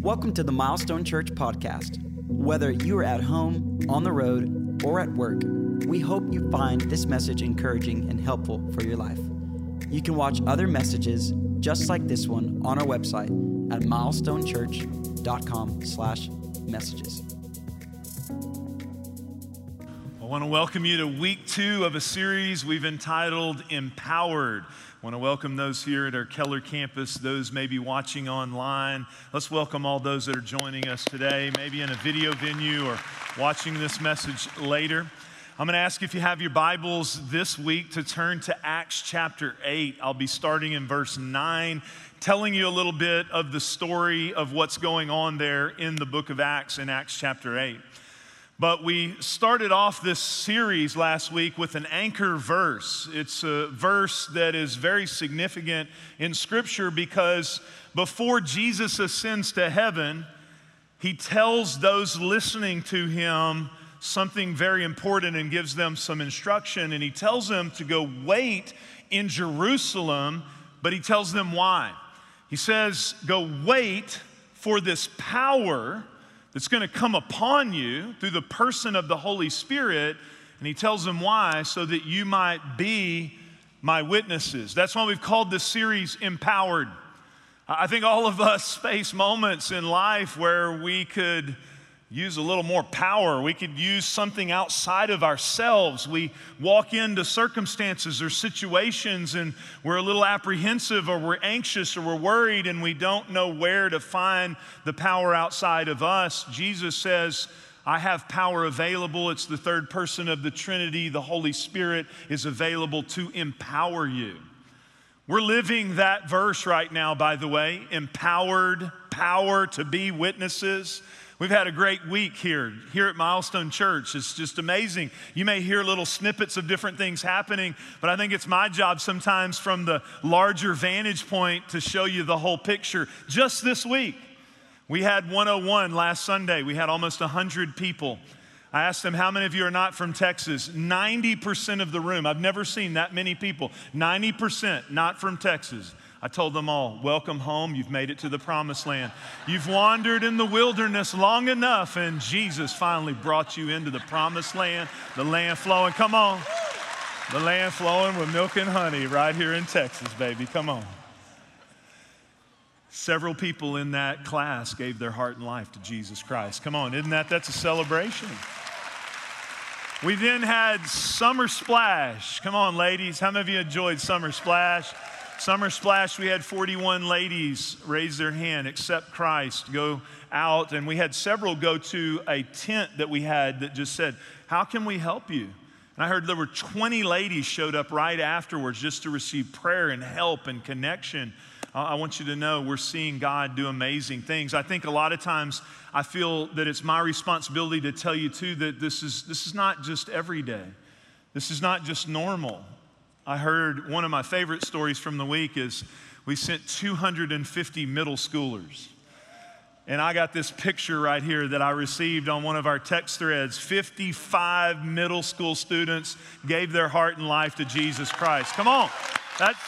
Welcome to the Milestone Church podcast. Whether you are at home, on the road, or at work, we hope you find this message encouraging and helpful for your life. You can watch other messages just like this one on our website at milestonechurch.com/messages. I want to welcome you to week two of a series we've entitled Empowered. Want to welcome those here at our Keller campus, those maybe watching online. Let's welcome all those that are joining us today, maybe in a video venue or watching this message later. I'm going to ask if you have your Bibles this week to turn to Acts chapter 8. I'll be starting in verse 9, telling you a little bit of the story of what's going on there in the book of Acts in Acts chapter 8. But we started off this series last week with an anchor verse. It's a verse that is very significant in Scripture because before Jesus ascends to heaven, he tells those listening to him something very important and gives them some instruction. And he tells them to go wait in Jerusalem, but he tells them why. He says, Go wait for this power that's going to come upon you through the person of the Holy Spirit. And he tells them why, so that you might be my witnesses. That's why we've called this series Empowered. I think all of us face moments in life where we could use a little more power. We could use something outside of ourselves. We walk into circumstances or situations and we're a little apprehensive or we're anxious or we're worried and we don't know where to find the power outside of us. Jesus says, I have power available. It's the third person of the Trinity. The Holy Spirit is available to empower you. We're living that verse right now, by the way empowered power to be witnesses. We've had a great week here, here at Milestone Church. It's just amazing. You may hear little snippets of different things happening, but I think it's my job sometimes from the larger vantage point to show you the whole picture. Just this week, we had 101 last Sunday. We had almost 100 people. I asked them, How many of you are not from Texas? 90% of the room, I've never seen that many people, 90% not from Texas. I told them all, Welcome home. You've made it to the promised land. You've wandered in the wilderness long enough, and Jesus finally brought you into the promised land, the land flowing. Come on. The land flowing with milk and honey right here in Texas, baby. Come on. Several people in that class gave their heart and life to Jesus Christ. Come on, isn't that that's a celebration? We then had Summer Splash. Come on, ladies. How many of you enjoyed Summer Splash? Summer Splash, we had 41 ladies raise their hand, accept Christ, go out, and we had several go to a tent that we had that just said, How can we help you? And I heard there were 20 ladies showed up right afterwards just to receive prayer and help and connection. I want you to know we're seeing God do amazing things. I think a lot of times I feel that it's my responsibility to tell you too that this is, this is not just every day. This is not just normal. I heard one of my favorite stories from the week is we sent 250 middle schoolers. And I got this picture right here that I received on one of our text threads. 55 middle school students gave their heart and life to Jesus Christ. Come on. That's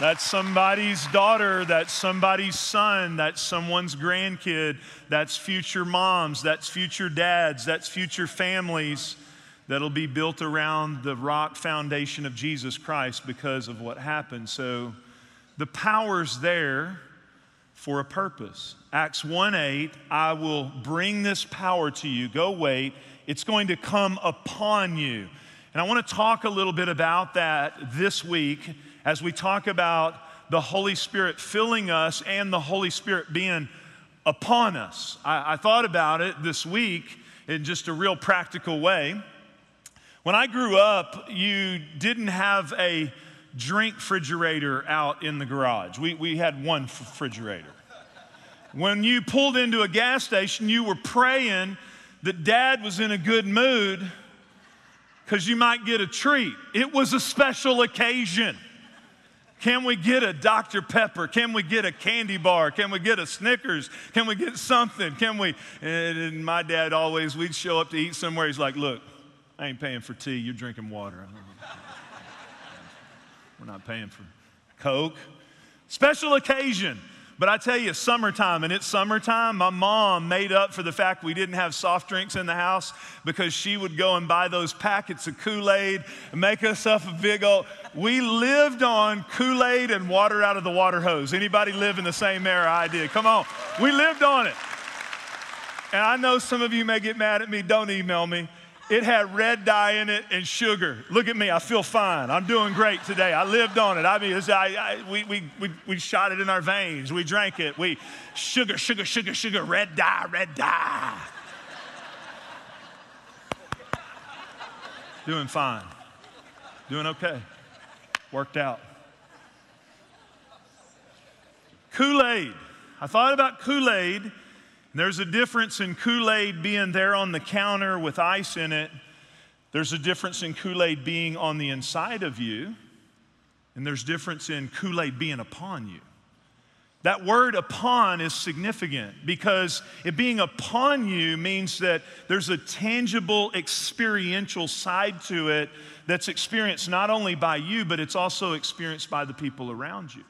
that's somebody's daughter, that's somebody's son, that's someone's grandkid, that's future moms, that's future dads, that's future families that'll be built around the rock foundation of Jesus Christ because of what happened. So the power's there for a purpose. Acts 1 8, I will bring this power to you. Go wait. It's going to come upon you. And I want to talk a little bit about that this week as we talk about the Holy Spirit filling us and the Holy Spirit being upon us. I, I thought about it this week in just a real practical way. When I grew up, you didn't have a drink refrigerator out in the garage. We, we had one refrigerator. When you pulled into a gas station, you were praying that dad was in a good mood because you might get a treat. It was a special occasion. Can we get a Dr. Pepper? Can we get a candy bar? Can we get a Snickers? Can we get something? Can we? And my dad always, we'd show up to eat somewhere. He's like, look, I ain't paying for tea, you're drinking water. We're not paying for Coke. Special occasion. But I tell you, summertime, and it's summertime, my mom made up for the fact we didn't have soft drinks in the house because she would go and buy those packets of Kool Aid and make us up a big old. We lived on Kool Aid and water out of the water hose. Anybody live in the same era I did? Come on. We lived on it. And I know some of you may get mad at me. Don't email me. It had red dye in it and sugar. Look at me, I feel fine. I'm doing great today. I lived on it. I mean, I, I, we, we, we, we shot it in our veins. We drank it. We sugar, sugar, sugar, sugar, red dye, red dye. doing fine. Doing okay. Worked out. Kool Aid. I thought about Kool Aid there's a difference in Kool Aid being there on the counter with ice in it. There's a difference in Kool Aid being on the inside of you. And there's difference in Kool Aid being upon you. That word upon is significant because it being upon you means that there's a tangible experiential side to it that's experienced not only by you, but it's also experienced by the people around you.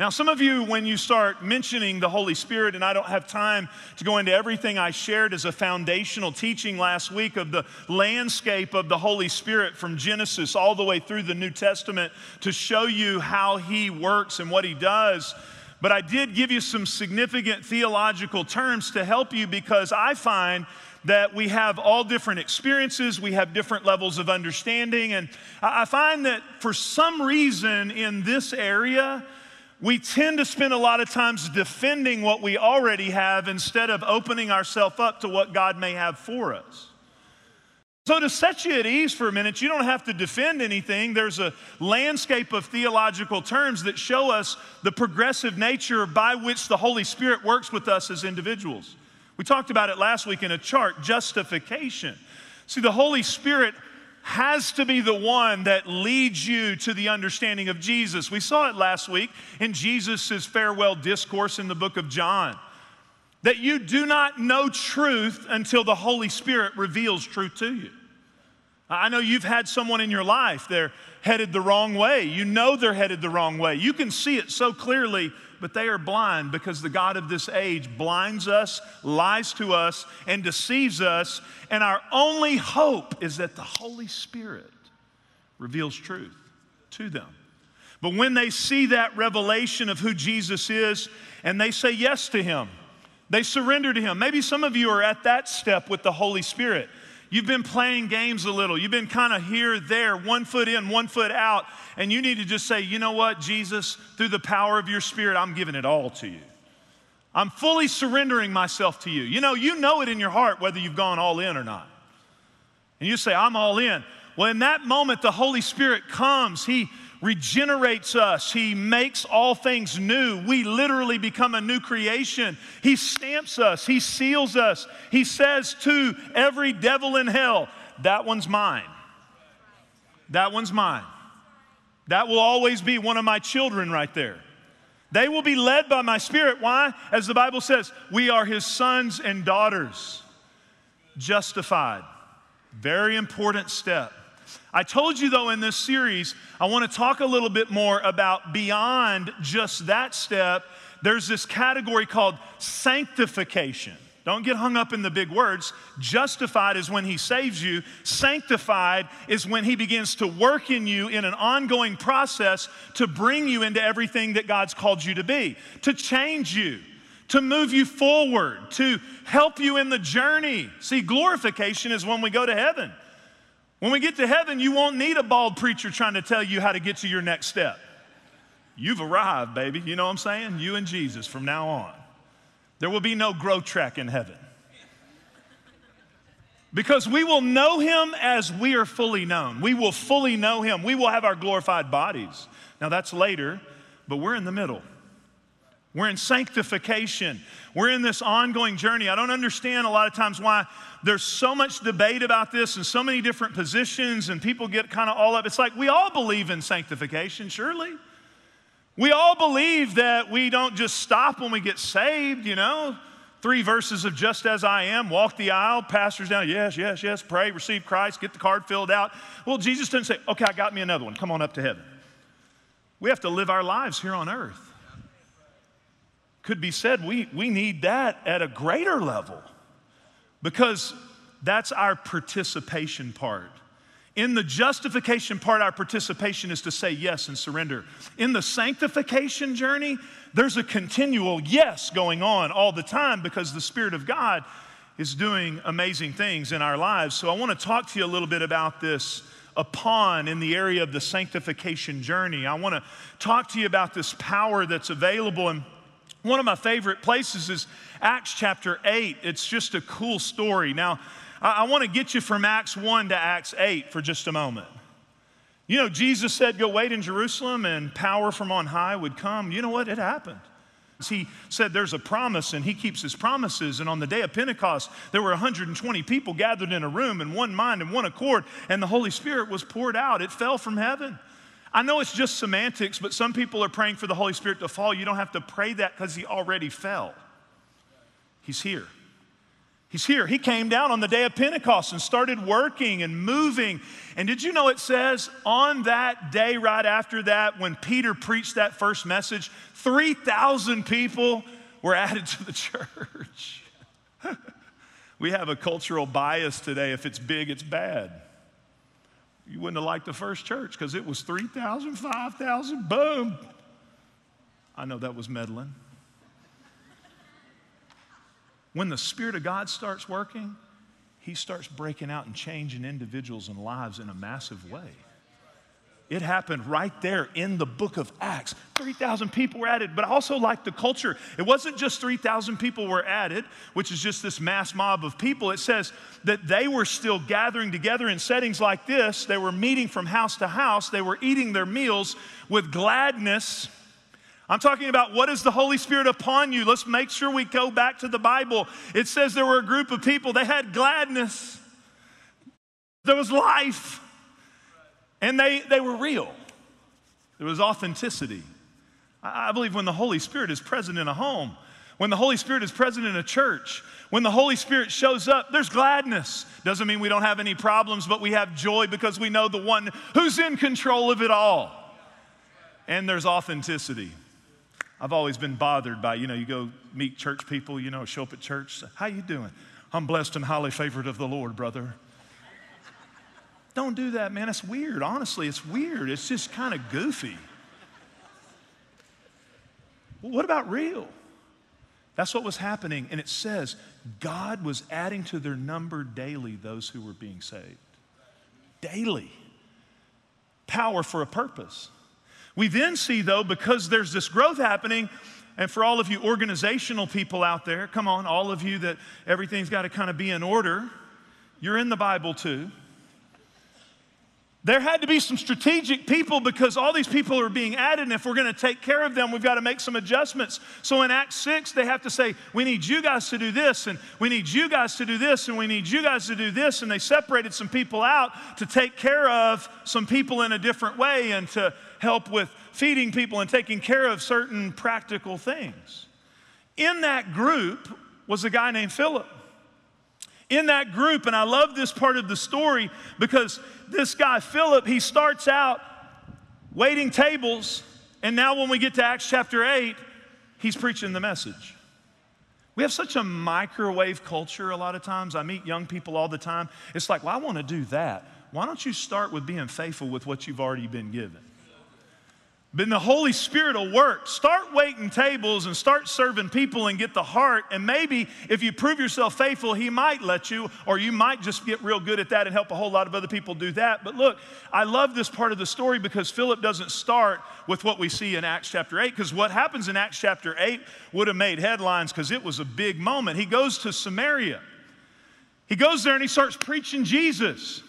Now, some of you, when you start mentioning the Holy Spirit, and I don't have time to go into everything I shared as a foundational teaching last week of the landscape of the Holy Spirit from Genesis all the way through the New Testament to show you how He works and what He does. But I did give you some significant theological terms to help you because I find that we have all different experiences, we have different levels of understanding. And I find that for some reason in this area, we tend to spend a lot of times defending what we already have instead of opening ourselves up to what God may have for us. So, to set you at ease for a minute, you don't have to defend anything. There's a landscape of theological terms that show us the progressive nature by which the Holy Spirit works with us as individuals. We talked about it last week in a chart justification. See, the Holy Spirit has to be the one that leads you to the understanding of Jesus. We saw it last week in Jesus' farewell discourse in the book of John. That you do not know truth until the Holy Spirit reveals truth to you. I know you've had someone in your life, they're headed the wrong way. You know they're headed the wrong way. You can see it so clearly but they are blind because the God of this age blinds us, lies to us, and deceives us. And our only hope is that the Holy Spirit reveals truth to them. But when they see that revelation of who Jesus is and they say yes to Him, they surrender to Him. Maybe some of you are at that step with the Holy Spirit. You've been playing games a little. You've been kind of here, there, one foot in, one foot out. And you need to just say, you know what, Jesus, through the power of your Spirit, I'm giving it all to you. I'm fully surrendering myself to you. You know, you know it in your heart whether you've gone all in or not. And you say, I'm all in. Well, in that moment, the Holy Spirit comes. He regenerates us. He makes all things new. We literally become a new creation. He stamps us, He seals us. He says to every devil in hell, That one's mine. That one's mine. That will always be one of my children right there. They will be led by my spirit. Why? As the Bible says, we are his sons and daughters, justified. Very important step. I told you, though, in this series, I want to talk a little bit more about beyond just that step. There's this category called sanctification. Don't get hung up in the big words. Justified is when he saves you. Sanctified is when he begins to work in you in an ongoing process to bring you into everything that God's called you to be, to change you, to move you forward, to help you in the journey. See, glorification is when we go to heaven. When we get to heaven, you won't need a bald preacher trying to tell you how to get to your next step. You've arrived, baby. You know what I'm saying? You and Jesus from now on. There will be no growth track in heaven. Because we will know him as we are fully known. We will fully know him. We will have our glorified bodies. Now, that's later, but we're in the middle. We're in sanctification. We're in this ongoing journey. I don't understand a lot of times why there's so much debate about this and so many different positions, and people get kind of all up. It's like we all believe in sanctification, surely. We all believe that we don't just stop when we get saved, you know. Three verses of just as I am, walk the aisle, pastors down, yes, yes, yes, pray, receive Christ, get the card filled out. Well, Jesus didn't say, okay, I got me another one, come on up to heaven. We have to live our lives here on earth. could be said we, we need that at a greater level because that's our participation part. In the justification part, our participation is to say yes and surrender. In the sanctification journey, there's a continual yes going on all the time because the Spirit of God is doing amazing things in our lives. So I want to talk to you a little bit about this upon in the area of the sanctification journey. I want to talk to you about this power that's available. And one of my favorite places is Acts chapter 8. It's just a cool story. Now, I, I want to get you from Acts 1 to Acts 8 for just a moment. You know, Jesus said, Go wait in Jerusalem and power from on high would come. You know what? It happened. He said there's a promise and he keeps his promises. And on the day of Pentecost, there were 120 people gathered in a room in one mind and one accord, and the Holy Spirit was poured out. It fell from heaven. I know it's just semantics, but some people are praying for the Holy Spirit to fall. You don't have to pray that because he already fell. He's here. He's here. He came down on the day of Pentecost and started working and moving. And did you know it says on that day, right after that, when Peter preached that first message, 3,000 people were added to the church. we have a cultural bias today. If it's big, it's bad. You wouldn't have liked the first church because it was 3,000, 5,000, boom. I know that was meddling. When the Spirit of God starts working, He starts breaking out and changing individuals and lives in a massive way. It happened right there in the book of Acts. 3,000 people were added, but I also like the culture. It wasn't just 3,000 people were added, which is just this mass mob of people. It says that they were still gathering together in settings like this. They were meeting from house to house, they were eating their meals with gladness I'm talking about what is the Holy Spirit upon you? Let's make sure we go back to the Bible. It says there were a group of people, they had gladness, there was life, and they, they were real. There was authenticity. I believe when the Holy Spirit is present in a home, when the Holy Spirit is present in a church, when the Holy Spirit shows up, there's gladness. Doesn't mean we don't have any problems, but we have joy because we know the one who's in control of it all. And there's authenticity. I've always been bothered by, you know, you go meet church people, you know, show up at church. How you doing? I'm blessed and highly favored of the Lord, brother. Don't do that, man. It's weird. Honestly, it's weird. It's just kind of goofy. Well, what about real? That's what was happening. And it says God was adding to their number daily those who were being saved. Daily. Power for a purpose. We then see, though, because there's this growth happening, and for all of you organizational people out there, come on, all of you that everything's got to kind of be in order, you're in the Bible too. There had to be some strategic people because all these people are being added, and if we're going to take care of them, we've got to make some adjustments. So in Acts 6, they have to say, We need you guys to do this, and we need you guys to do this, and we need you guys to do this. And they separated some people out to take care of some people in a different way and to help with feeding people and taking care of certain practical things. In that group was a guy named Philip in that group. And I love this part of the story because this guy, Philip, he starts out waiting tables. And now, when we get to Acts chapter 8, he's preaching the message. We have such a microwave culture a lot of times. I meet young people all the time. It's like, well, I want to do that. Why don't you start with being faithful with what you've already been given? Then the Holy Spirit will work. Start waiting tables and start serving people and get the heart. And maybe if you prove yourself faithful, He might let you, or you might just get real good at that and help a whole lot of other people do that. But look, I love this part of the story because Philip doesn't start with what we see in Acts chapter 8, because what happens in Acts chapter 8 would have made headlines because it was a big moment. He goes to Samaria, he goes there and he starts preaching Jesus.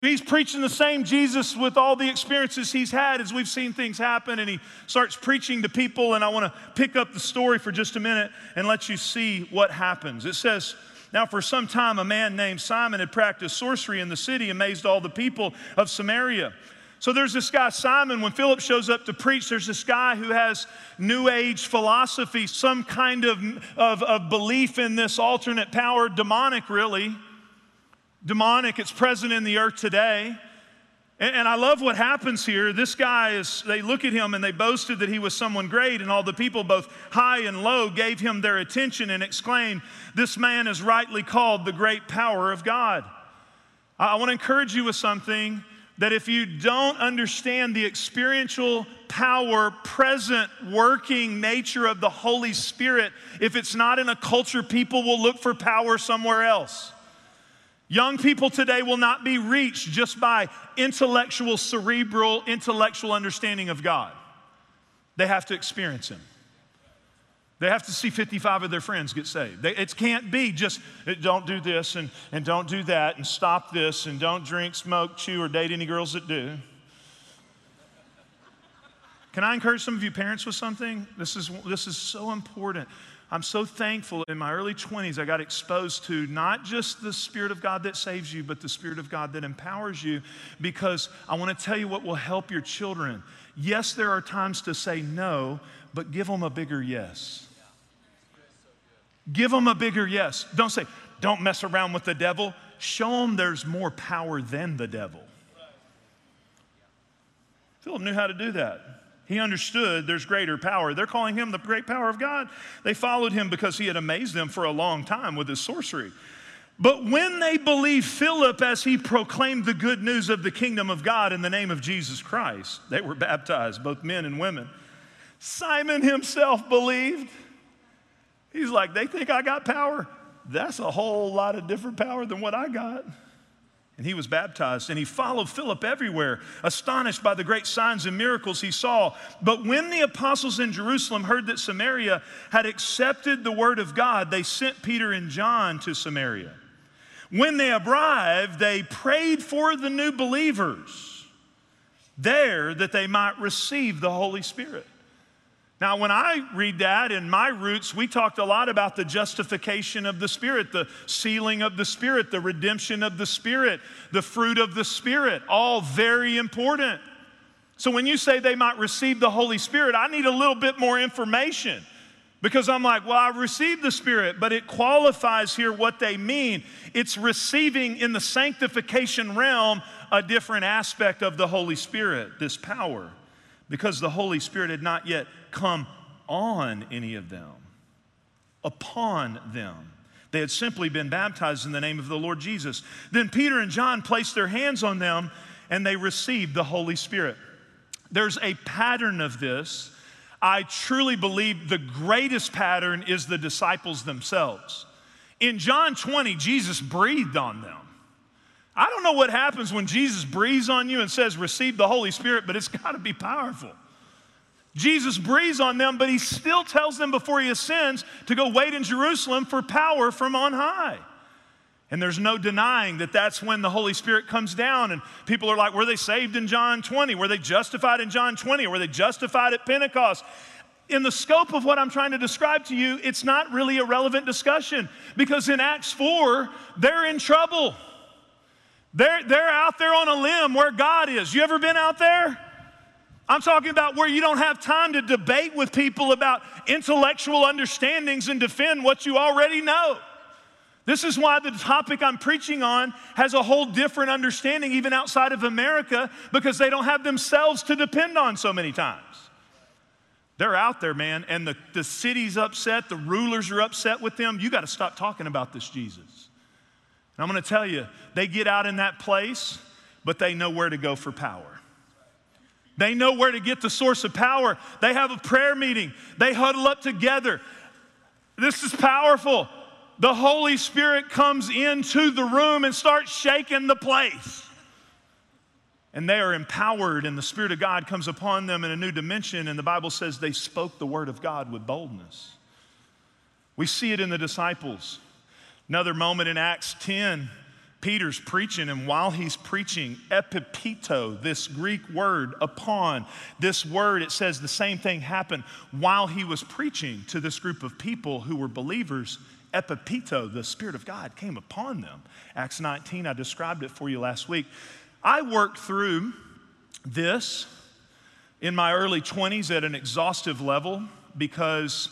He's preaching the same Jesus with all the experiences he's had as we've seen things happen, and he starts preaching to people. And I want to pick up the story for just a minute and let you see what happens. It says, Now, for some time, a man named Simon had practiced sorcery in the city, amazed all the people of Samaria. So there's this guy, Simon. When Philip shows up to preach, there's this guy who has New Age philosophy, some kind of, of, of belief in this alternate power, demonic, really demonic, it's present in the earth today. And, and I love what happens here. This guy is, they look at him and they boasted that he was someone great, and all the people, both high and low, gave him their attention and exclaimed, This man is rightly called the great power of God. I, I want to encourage you with something that if you don't understand the experiential power, present, working nature of the Holy Spirit, if it's not in a culture, people will look for power somewhere else. Young people today will not be reached just by intellectual, cerebral, intellectual understanding of God. They have to experience Him. They have to see 55 of their friends get saved. They, it can't be just eh, don't do this and, and don't do that and stop this and don't drink, smoke, chew, or date any girls that do. Can I encourage some of you parents with something? This is, this is so important. I'm so thankful in my early 20s, I got exposed to not just the Spirit of God that saves you, but the Spirit of God that empowers you because I want to tell you what will help your children. Yes, there are times to say no, but give them a bigger yes. Give them a bigger yes. Don't say, don't mess around with the devil. Show them there's more power than the devil. Philip knew how to do that. He understood there's greater power. They're calling him the great power of God. They followed him because he had amazed them for a long time with his sorcery. But when they believed Philip as he proclaimed the good news of the kingdom of God in the name of Jesus Christ, they were baptized, both men and women. Simon himself believed. He's like, they think I got power. That's a whole lot of different power than what I got. And he was baptized, and he followed Philip everywhere, astonished by the great signs and miracles he saw. But when the apostles in Jerusalem heard that Samaria had accepted the word of God, they sent Peter and John to Samaria. When they arrived, they prayed for the new believers there that they might receive the Holy Spirit. Now, when I read that in my roots, we talked a lot about the justification of the Spirit, the sealing of the Spirit, the redemption of the Spirit, the fruit of the Spirit, all very important. So when you say they might receive the Holy Spirit, I need a little bit more information because I'm like, well, I received the Spirit, but it qualifies here what they mean. It's receiving in the sanctification realm a different aspect of the Holy Spirit, this power, because the Holy Spirit had not yet come on any of them, upon them. They had simply been baptized in the name of the Lord Jesus. Then Peter and John placed their hands on them and they received the Holy Spirit. There's a pattern of this. I truly believe the greatest pattern is the disciples themselves. In John 20, Jesus breathed on them. I don't know what happens when Jesus breathes on you and says, Receive the Holy Spirit, but it's got to be powerful. Jesus breathes on them, but he still tells them before he ascends to go wait in Jerusalem for power from on high. And there's no denying that that's when the Holy Spirit comes down. And people are like, were they saved in John 20? Were they justified in John 20? Or were they justified at Pentecost? In the scope of what I'm trying to describe to you, it's not really a relevant discussion because in Acts 4, they're in trouble. They're, they're out there on a limb where God is. You ever been out there? I'm talking about where you don't have time to debate with people about intellectual understandings and defend what you already know. This is why the topic I'm preaching on has a whole different understanding, even outside of America, because they don't have themselves to depend on so many times. They're out there, man, and the, the city's upset, the rulers are upset with them. You got to stop talking about this Jesus. And I'm going to tell you, they get out in that place, but they know where to go for power. They know where to get the source of power. They have a prayer meeting, they huddle up together. This is powerful. The Holy Spirit comes into the room and starts shaking the place. And they are empowered, and the Spirit of God comes upon them in a new dimension. And the Bible says they spoke the word of God with boldness. We see it in the disciples. Another moment in Acts 10, Peter's preaching, and while he's preaching, epipito, this Greek word, upon, this word, it says the same thing happened while he was preaching to this group of people who were believers. Epipito, the Spirit of God, came upon them. Acts 19, I described it for you last week. I worked through this in my early 20s at an exhaustive level because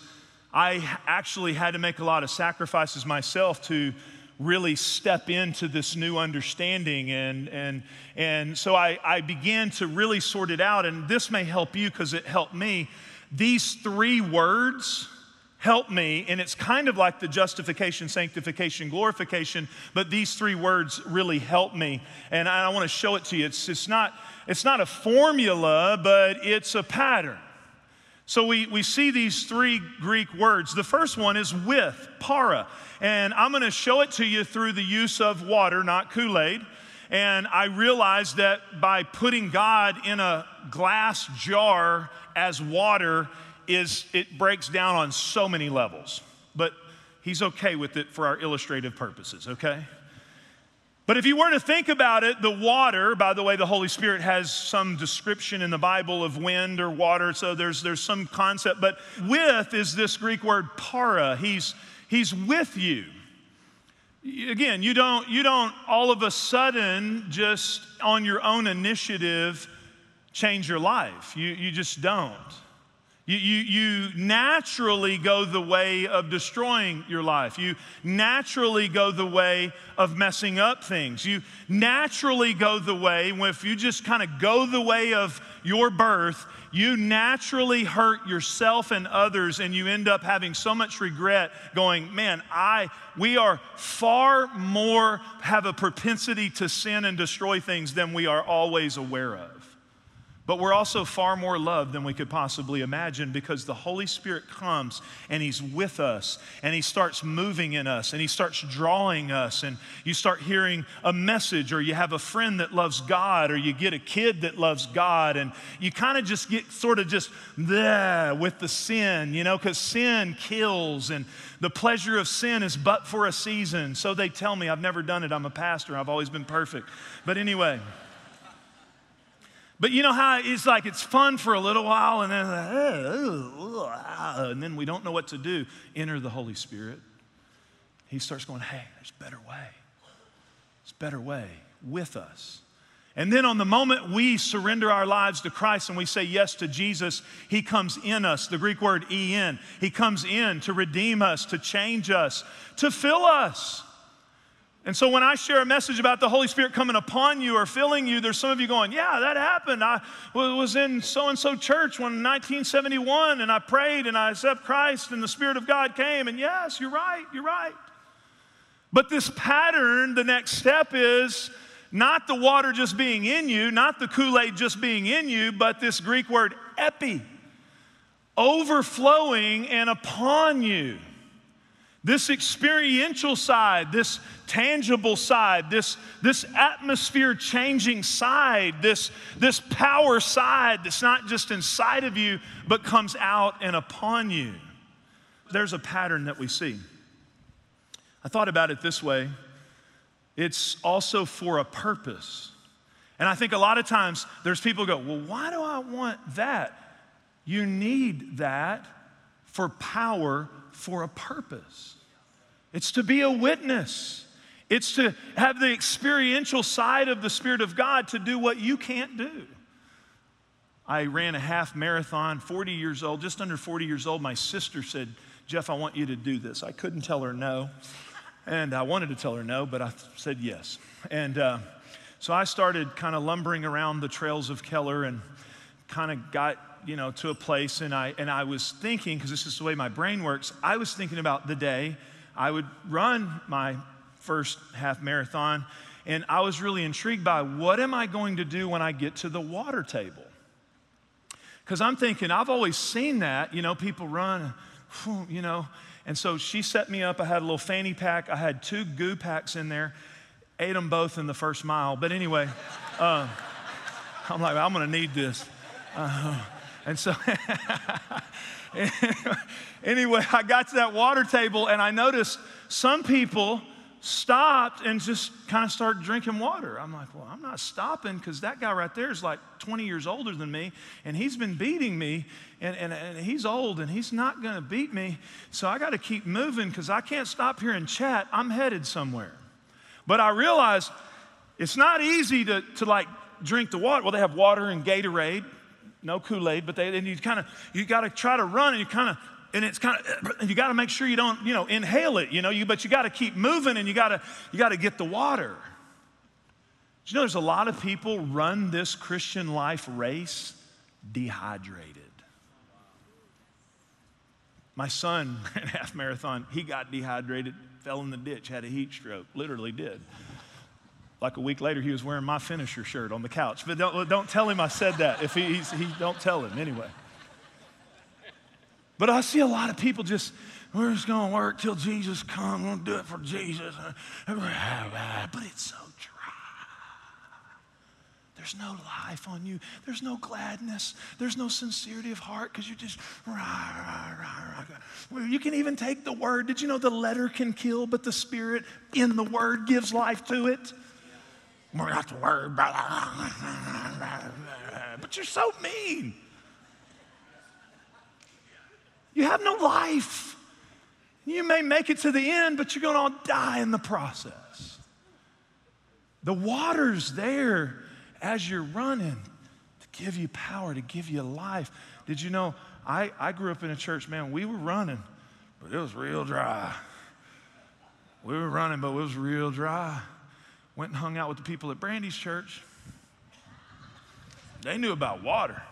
I actually had to make a lot of sacrifices myself to really step into this new understanding. And, and, and so I, I began to really sort it out. And this may help you because it helped me. These three words help me, and it's kind of like the justification, sanctification, glorification, but these three words really help me. And I want to show it to you. It's, it's, not, it's not a formula, but it's a pattern. So we, we see these three Greek words. The first one is with, para. And I'm going to show it to you through the use of water, not Kool Aid. And I realized that by putting God in a glass jar as water, is it breaks down on so many levels. But he's okay with it for our illustrative purposes, okay? But if you were to think about it, the water, by the way, the Holy Spirit has some description in the Bible of wind or water, so there's, there's some concept. But with is this Greek word para. He's, he's with you. Again, you don't, you don't all of a sudden just on your own initiative change your life. You, you just don't. You, you, you, naturally go the way of destroying your life. You naturally go the way of messing up things. You naturally go the way, if you just kind of go the way of your birth, you naturally hurt yourself and others, and you end up having so much regret going, man, I, we are far more, have a propensity to sin and destroy things than we are always aware of. But we're also far more loved than we could possibly imagine because the Holy Spirit comes and He's with us and He starts moving in us and He starts drawing us. And you start hearing a message, or you have a friend that loves God, or you get a kid that loves God. And you kind of just get sort of just there with the sin, you know, because sin kills and the pleasure of sin is but for a season. So they tell me. I've never done it. I'm a pastor, I've always been perfect. But anyway. But you know how it's like it's fun for a little while and then, and then we don't know what to do. Enter the Holy Spirit. He starts going, hey, there's a better way. There's a better way with us. And then on the moment we surrender our lives to Christ and we say yes to Jesus, He comes in us, the Greek word en. He comes in to redeem us, to change us, to fill us. And so when I share a message about the Holy Spirit coming upon you or filling you, there's some of you going, Yeah, that happened. I was in so and so church when 1971 and I prayed and I accepted Christ and the Spirit of God came. And yes, you're right, you're right. But this pattern, the next step is not the water just being in you, not the Kool Aid just being in you, but this Greek word epi, overflowing and upon you. This experiential side, this tangible side, this, this atmosphere changing side, this, this power side that's not just inside of you, but comes out and upon you. There's a pattern that we see. I thought about it this way it's also for a purpose. And I think a lot of times there's people go, well, why do I want that? You need that for power for a purpose. It's to be a witness. It's to have the experiential side of the Spirit of God to do what you can't do. I ran a half marathon, 40 years old, just under 40 years old. My sister said, Jeff, I want you to do this. I couldn't tell her no. And I wanted to tell her no, but I said yes. And uh, so I started kind of lumbering around the trails of Keller and kind of got you know to a place and I and I was thinking because this is the way my brain works I was thinking about the day I would run my first half marathon, and I was really intrigued by what am I going to do when I get to the water table? Because I'm thinking, I've always seen that, you know, people run, you know. And so she set me up. I had a little fanny pack, I had two goo packs in there, ate them both in the first mile. But anyway, uh, I'm like, I'm going to need this. Uh, and so, anyway, I got to that water table and I noticed some people stopped and just kind of started drinking water. I'm like, well, I'm not stopping because that guy right there is like 20 years older than me and he's been beating me and, and, and he's old and he's not going to beat me. So I got to keep moving because I can't stop here and chat. I'm headed somewhere. But I realized it's not easy to, to like drink the water. Well, they have water and Gatorade no Kool-Aid, but they, and you kind of, you got to try to run and you kind of, and it's kind of, you got to make sure you don't, you know, inhale it, you know, you, but you got to keep moving and you got to, you got to get the water. Do you know there's a lot of people run this Christian life race dehydrated? My son ran half marathon. He got dehydrated, fell in the ditch, had a heat stroke, literally did. Like a week later, he was wearing my finisher shirt on the couch. But don't, don't tell him I said that. If he, he don't tell him anyway. But I see a lot of people just, we're just going to work till Jesus comes. To do it for Jesus. But it's so dry. there's no life on you. There's no gladness. There's no sincerity of heart because you're just rah, rah, rah, You can even take the word. Did you know the letter can kill, but the spirit in the word gives life to it? We're not the word. But you're so mean. You have no life. You may make it to the end, but you're going to die in the process. The water's there as you're running to give you power, to give you life. Did you know? I, I grew up in a church, man, we were running, but it was real dry. We were running, but it was real dry. Went and hung out with the people at Brandy's church. They knew about water.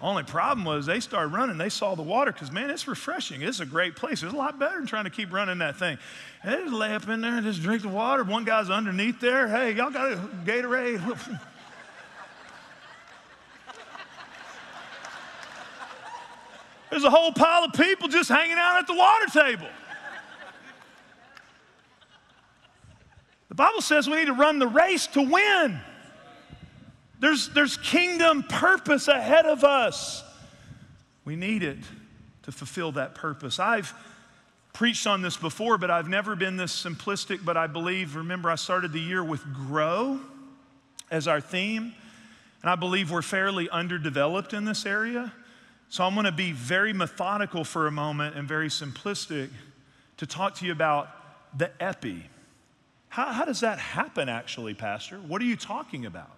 Only problem was they started running. They saw the water because, man, it's refreshing. It's a great place. It's a lot better than trying to keep running that thing. And they just lay up in there and just drink the water. One guy's underneath there. Hey, y'all got a Gatorade? There's a whole pile of people just hanging out at the water table. The Bible says we need to run the race to win. There's, there's kingdom purpose ahead of us. We need it to fulfill that purpose. I've preached on this before, but I've never been this simplistic. But I believe, remember, I started the year with grow as our theme. And I believe we're fairly underdeveloped in this area. So I'm going to be very methodical for a moment and very simplistic to talk to you about the epi. How, how does that happen, actually, Pastor? What are you talking about?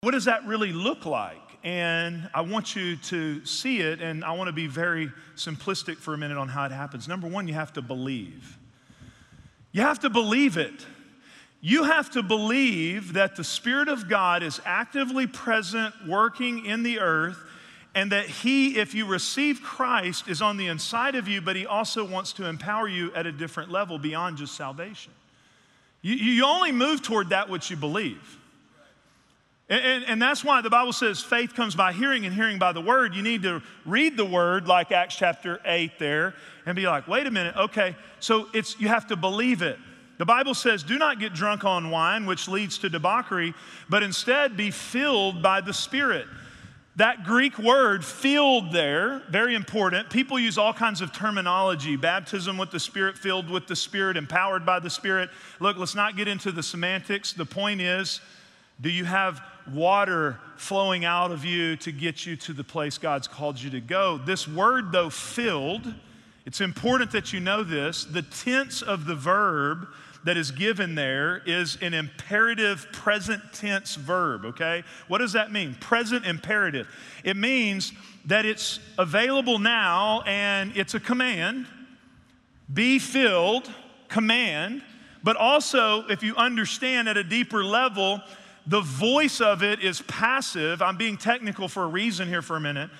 What does that really look like? And I want you to see it, and I want to be very simplistic for a minute on how it happens. Number one, you have to believe. You have to believe it. You have to believe that the Spirit of God is actively present, working in the earth, and that He, if you receive Christ, is on the inside of you, but He also wants to empower you at a different level beyond just salvation. You, you only move toward that which you believe. And, and, and, that's why the Bible says faith comes by hearing and hearing by the word. You need to read the word like Acts chapter 8 there and be like, wait a minute, okay, so it's you have to believe it. The Bible says, do not get drunk on wine, which leads to debauchery, but instead be filled by the Spirit. That Greek word, filled there, very important. People use all kinds of terminology baptism with the Spirit, filled with the Spirit, empowered by the Spirit. Look, let's not get into the semantics. The point is, do you have water flowing out of you to get you to the place God's called you to go? This word, though, filled, it's important that you know this. The tense of the verb that is given there is an imperative present tense verb, okay? What does that mean? Present imperative. It means that it's available now and it's a command. Be filled, command, but also, if you understand at a deeper level, the voice of it is passive. I'm being technical for a reason here for a minute.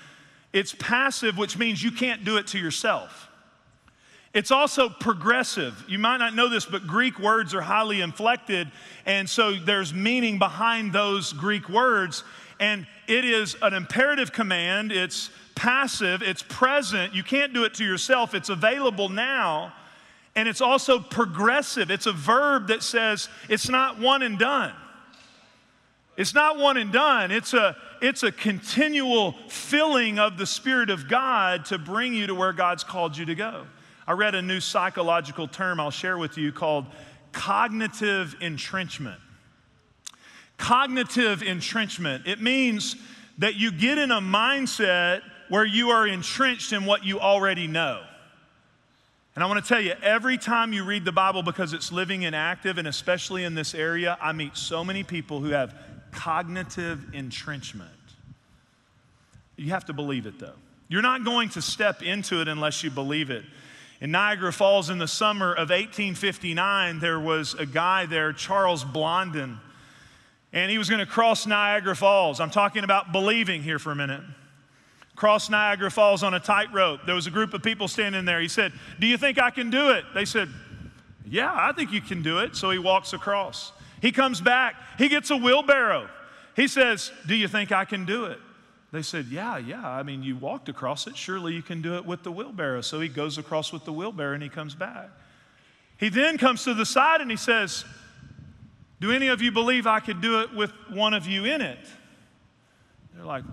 It's passive, which means you can't do it to yourself. It's also progressive. You might not know this, but Greek words are highly inflected, and so there's meaning behind those Greek words. And it is an imperative command, it's passive, it's present. You can't do it to yourself, it's available now. And it's also progressive. It's a verb that says it's not one and done. It's not one and done. It's a, it's a continual filling of the Spirit of God to bring you to where God's called you to go. I read a new psychological term I'll share with you called cognitive entrenchment. Cognitive entrenchment. It means that you get in a mindset where you are entrenched in what you already know. And I want to tell you, every time you read the Bible, because it's living and active, and especially in this area, I meet so many people who have cognitive entrenchment. You have to believe it, though. You're not going to step into it unless you believe it. In Niagara Falls in the summer of 1859, there was a guy there, Charles Blondin, and he was going to cross Niagara Falls. I'm talking about believing here for a minute. Cross Niagara Falls on a tightrope. There was a group of people standing there. He said, Do you think I can do it? They said, Yeah, I think you can do it. So he walks across. He comes back, he gets a wheelbarrow. He says, Do you think I can do it? They said, Yeah, yeah. I mean, you walked across it. Surely you can do it with the wheelbarrow. So he goes across with the wheelbarrow and he comes back. He then comes to the side and he says, Do any of you believe I could do it with one of you in it? They're like,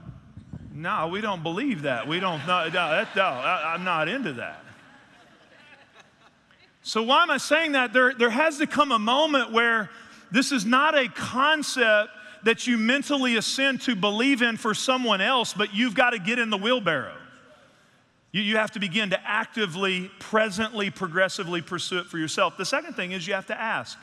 No, we don't believe that. We don't, no, no, no I, I'm not into that. So, why am I saying that? There, there has to come a moment where this is not a concept that you mentally ascend to believe in for someone else, but you've got to get in the wheelbarrow. You, you have to begin to actively, presently, progressively pursue it for yourself. The second thing is you have to ask.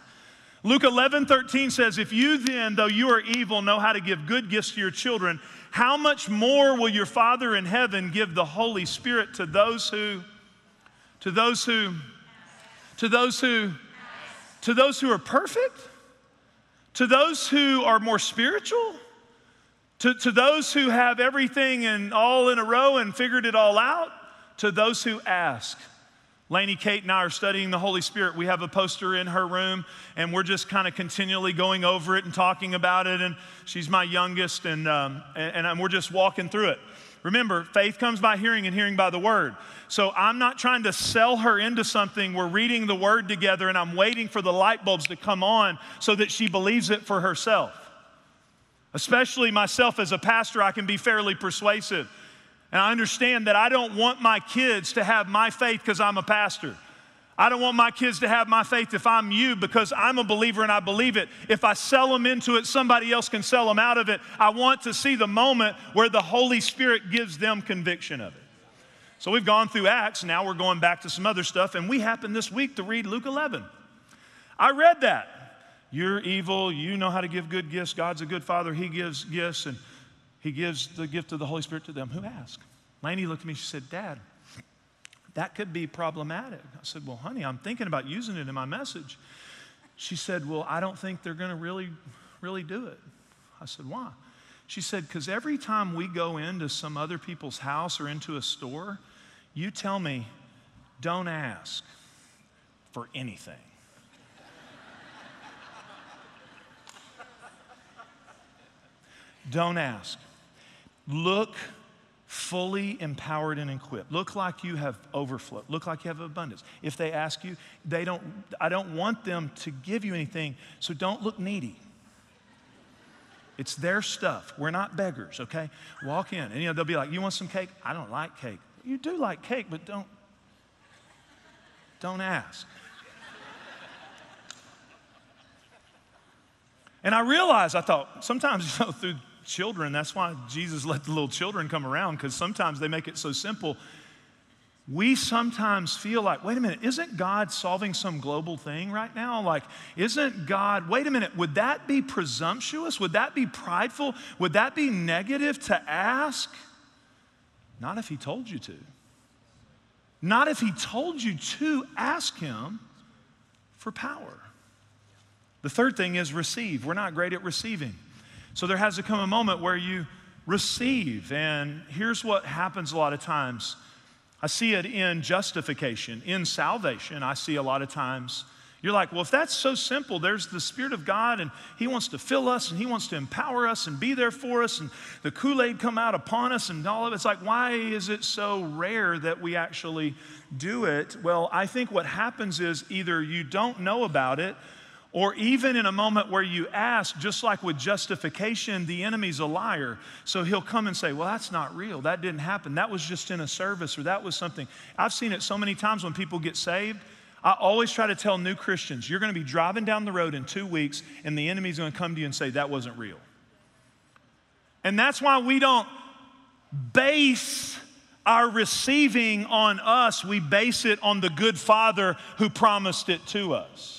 Luke 11, 13 says, If you then, though you are evil, know how to give good gifts to your children, how much more will your Father in heaven give the Holy Spirit to those who, to those who, to those who, to those who are perfect? To those who are more spiritual, to, to those who have everything and all in a row and figured it all out, to those who ask. Lainey, Kate, and I are studying the Holy Spirit. We have a poster in her room, and we're just kind of continually going over it and talking about it. And she's my youngest, and, um, and, and we're just walking through it. Remember, faith comes by hearing, and hearing by the word. So I'm not trying to sell her into something. We're reading the word together, and I'm waiting for the light bulbs to come on so that she believes it for herself. Especially myself as a pastor, I can be fairly persuasive. And I understand that I don't want my kids to have my faith because I'm a pastor. I don't want my kids to have my faith if I'm you because I'm a believer and I believe it. If I sell them into it, somebody else can sell them out of it. I want to see the moment where the Holy Spirit gives them conviction of it. So we've gone through Acts, now we're going back to some other stuff, and we happened this week to read Luke 11. I read that. You're evil, you know how to give good gifts. God's a good father, He gives gifts, and He gives the gift of the Holy Spirit to them who ask. Lainey looked at me, she said, Dad, that could be problematic. I said, Well, honey, I'm thinking about using it in my message. She said, Well, I don't think they're going to really, really do it. I said, Why? She said, Because every time we go into some other people's house or into a store, you tell me, don't ask for anything. don't ask. Look fully empowered and equipped. Look like you have overflow. Look like you have abundance. If they ask you, they don't I don't want them to give you anything, so don't look needy. It's their stuff. We're not beggars, okay? Walk in. And you know, they'll be like, You want some cake? I don't like cake. You do like cake, but don't don't ask. and I realized, I thought, sometimes, you know, through children, that's why Jesus let the little children come around, because sometimes they make it so simple we sometimes feel like, wait a minute, isn't God solving some global thing right now? Like, isn't God, wait a minute, would that be presumptuous? Would that be prideful? Would that be negative to ask? Not if He told you to. Not if He told you to ask Him for power. The third thing is receive. We're not great at receiving. So there has to come a moment where you receive. And here's what happens a lot of times I see it in justification, in salvation. I see a lot of times. You're like, well, if that's so simple, there's the Spirit of God and He wants to fill us and He wants to empower us and be there for us and the Kool Aid come out upon us and all of it. It's like, why is it so rare that we actually do it? Well, I think what happens is either you don't know about it or even in a moment where you ask, just like with justification, the enemy's a liar. So he'll come and say, Well, that's not real. That didn't happen. That was just in a service or that was something. I've seen it so many times when people get saved. I always try to tell new Christians, you're going to be driving down the road in two weeks, and the enemy's going to come to you and say, That wasn't real. And that's why we don't base our receiving on us, we base it on the good Father who promised it to us.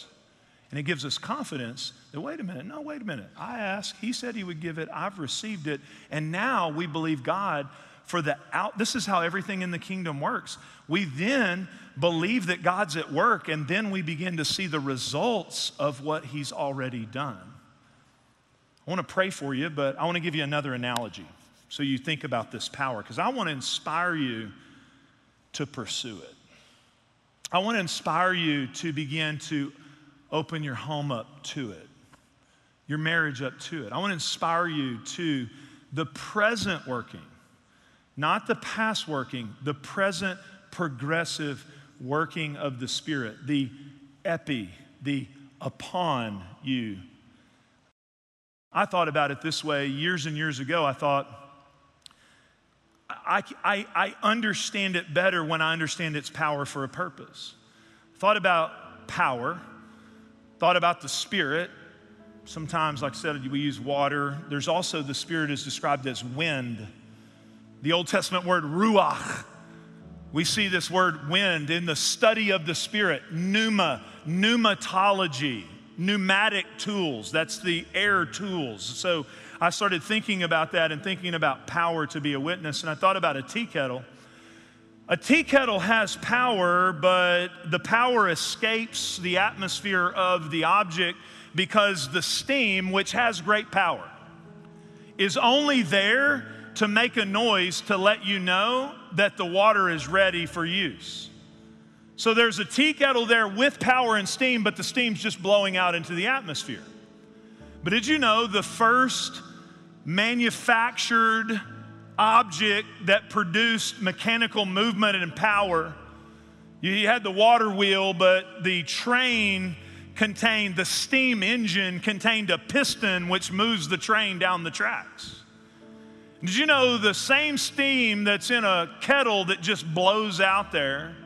And it gives us confidence that, wait a minute, no, wait a minute. I asked, He said He would give it, I've received it, and now we believe God for the out. This is how everything in the kingdom works. We then believe that God's at work, and then we begin to see the results of what He's already done. I want to pray for you, but I want to give you another analogy so you think about this power, because I want to inspire you to pursue it. I want to inspire you to begin to open your home up to it, your marriage up to it. I want to inspire you to the present working not the past working, the present progressive working of the Spirit, the epi, the upon you. I thought about it this way years and years ago. I thought, I, I, I understand it better when I understand its power for a purpose. Thought about power, thought about the Spirit. Sometimes, like I said, we use water. There's also the Spirit is described as wind. The Old Testament word ruach. We see this word wind in the study of the Spirit, pneuma, pneumatology, pneumatic tools. That's the air tools. So I started thinking about that and thinking about power to be a witness. And I thought about a tea kettle. A tea kettle has power, but the power escapes the atmosphere of the object because the steam, which has great power, is only there to make a noise to let you know that the water is ready for use. So there's a tea kettle there with power and steam, but the steam's just blowing out into the atmosphere. But did you know the first manufactured object that produced mechanical movement and power? You had the water wheel, but the train contained, the steam engine contained a piston which moves the train down the tracks. Did you know the same steam that's in a kettle that just blows out there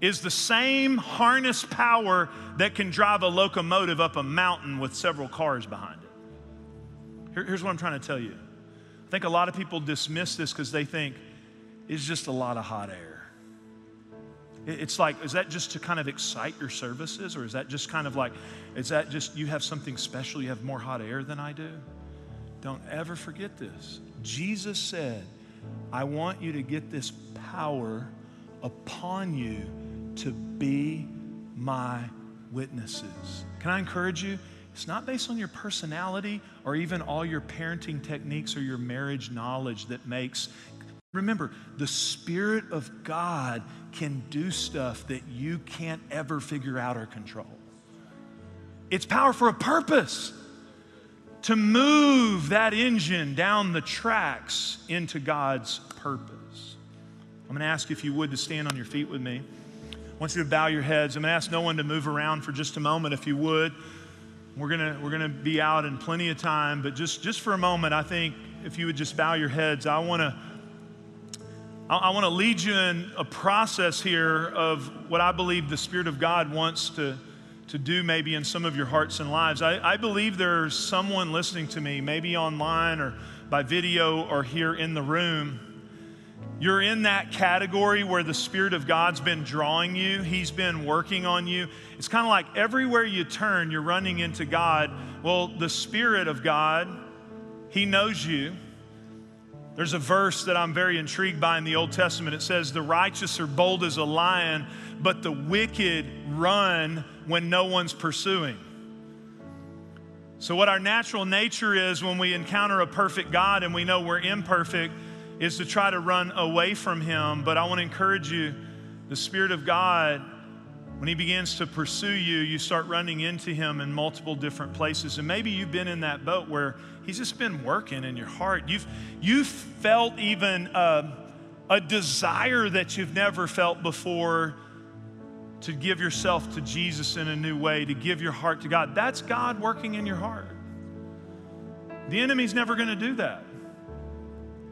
is the same harness power that can drive a locomotive up a mountain with several cars behind it? here's what I'm trying to tell you. Think a lot of people dismiss this because they think it's just a lot of hot air. It's like, is that just to kind of excite your services? Or is that just kind of like, is that just you have something special? You have more hot air than I do? Don't ever forget this. Jesus said, I want you to get this power upon you to be my witnesses. Can I encourage you? It's not based on your personality or even all your parenting techniques or your marriage knowledge that makes. Remember, the Spirit of God can do stuff that you can't ever figure out or control. It's power for a purpose to move that engine down the tracks into God's purpose. I'm going to ask if you would to stand on your feet with me. I want you to bow your heads. I'm going to ask no one to move around for just a moment if you would. We're to, we're to be out in plenty of time, but just, just for a moment, I think if you would just bow your heads, I want to. I want to lead you in a process here of what I believe the Spirit of God wants to, to do maybe in some of your hearts and lives. I, I believe there's someone listening to me, maybe online or by video or here in the room. You're in that category where the Spirit of God's been drawing you, He's been working on you. It's kind of like everywhere you turn, you're running into God. Well, the Spirit of God, He knows you. There's a verse that I'm very intrigued by in the Old Testament. It says, The righteous are bold as a lion, but the wicked run when no one's pursuing. So, what our natural nature is when we encounter a perfect God and we know we're imperfect is to try to run away from Him. But I want to encourage you the Spirit of God, when He begins to pursue you, you start running into Him in multiple different places. And maybe you've been in that boat where He's just been working in your heart. You've, you've felt even a, a desire that you've never felt before to give yourself to Jesus in a new way, to give your heart to God. That's God working in your heart. The enemy's never going to do that.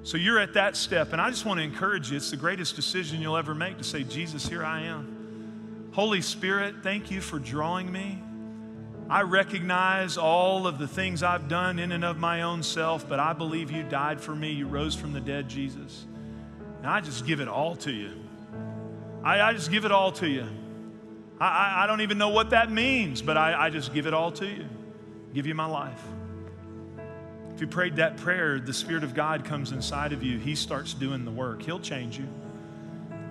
So you're at that step, and I just want to encourage you. It's the greatest decision you'll ever make to say, Jesus, here I am. Holy Spirit, thank you for drawing me. I recognize all of the things I've done in and of my own self, but I believe you died for me. You rose from the dead, Jesus. And I just give it all to you. I, I just give it all to you. I, I, don't even know what that means, but I, I just give it all to you. Give you my life. You prayed that prayer, the Spirit of God comes inside of you. He starts doing the work. He'll change you.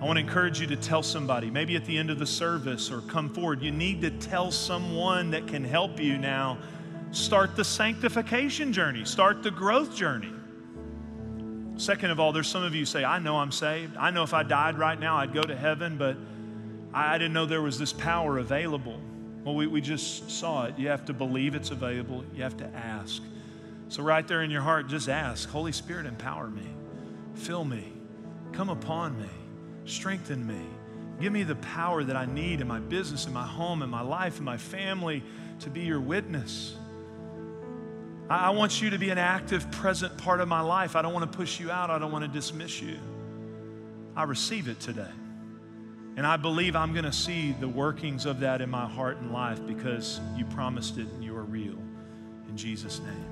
I want to encourage you to tell somebody, maybe at the end of the service or come forward. You need to tell someone that can help you now start the sanctification journey, start the growth journey. Second of all, there's some of you say, I know I'm saved. I know if I died right now, I'd go to heaven, but I didn't know there was this power available. Well, we, we just saw it. You have to believe it's available, you have to ask. So, right there in your heart, just ask Holy Spirit, empower me, fill me, come upon me, strengthen me. Give me the power that I need in my business, in my home, in my life, in my family to be your witness. I want you to be an active, present part of my life. I don't want to push you out, I don't want to dismiss you. I receive it today. And I believe I'm going to see the workings of that in my heart and life because you promised it and you are real. In Jesus' name.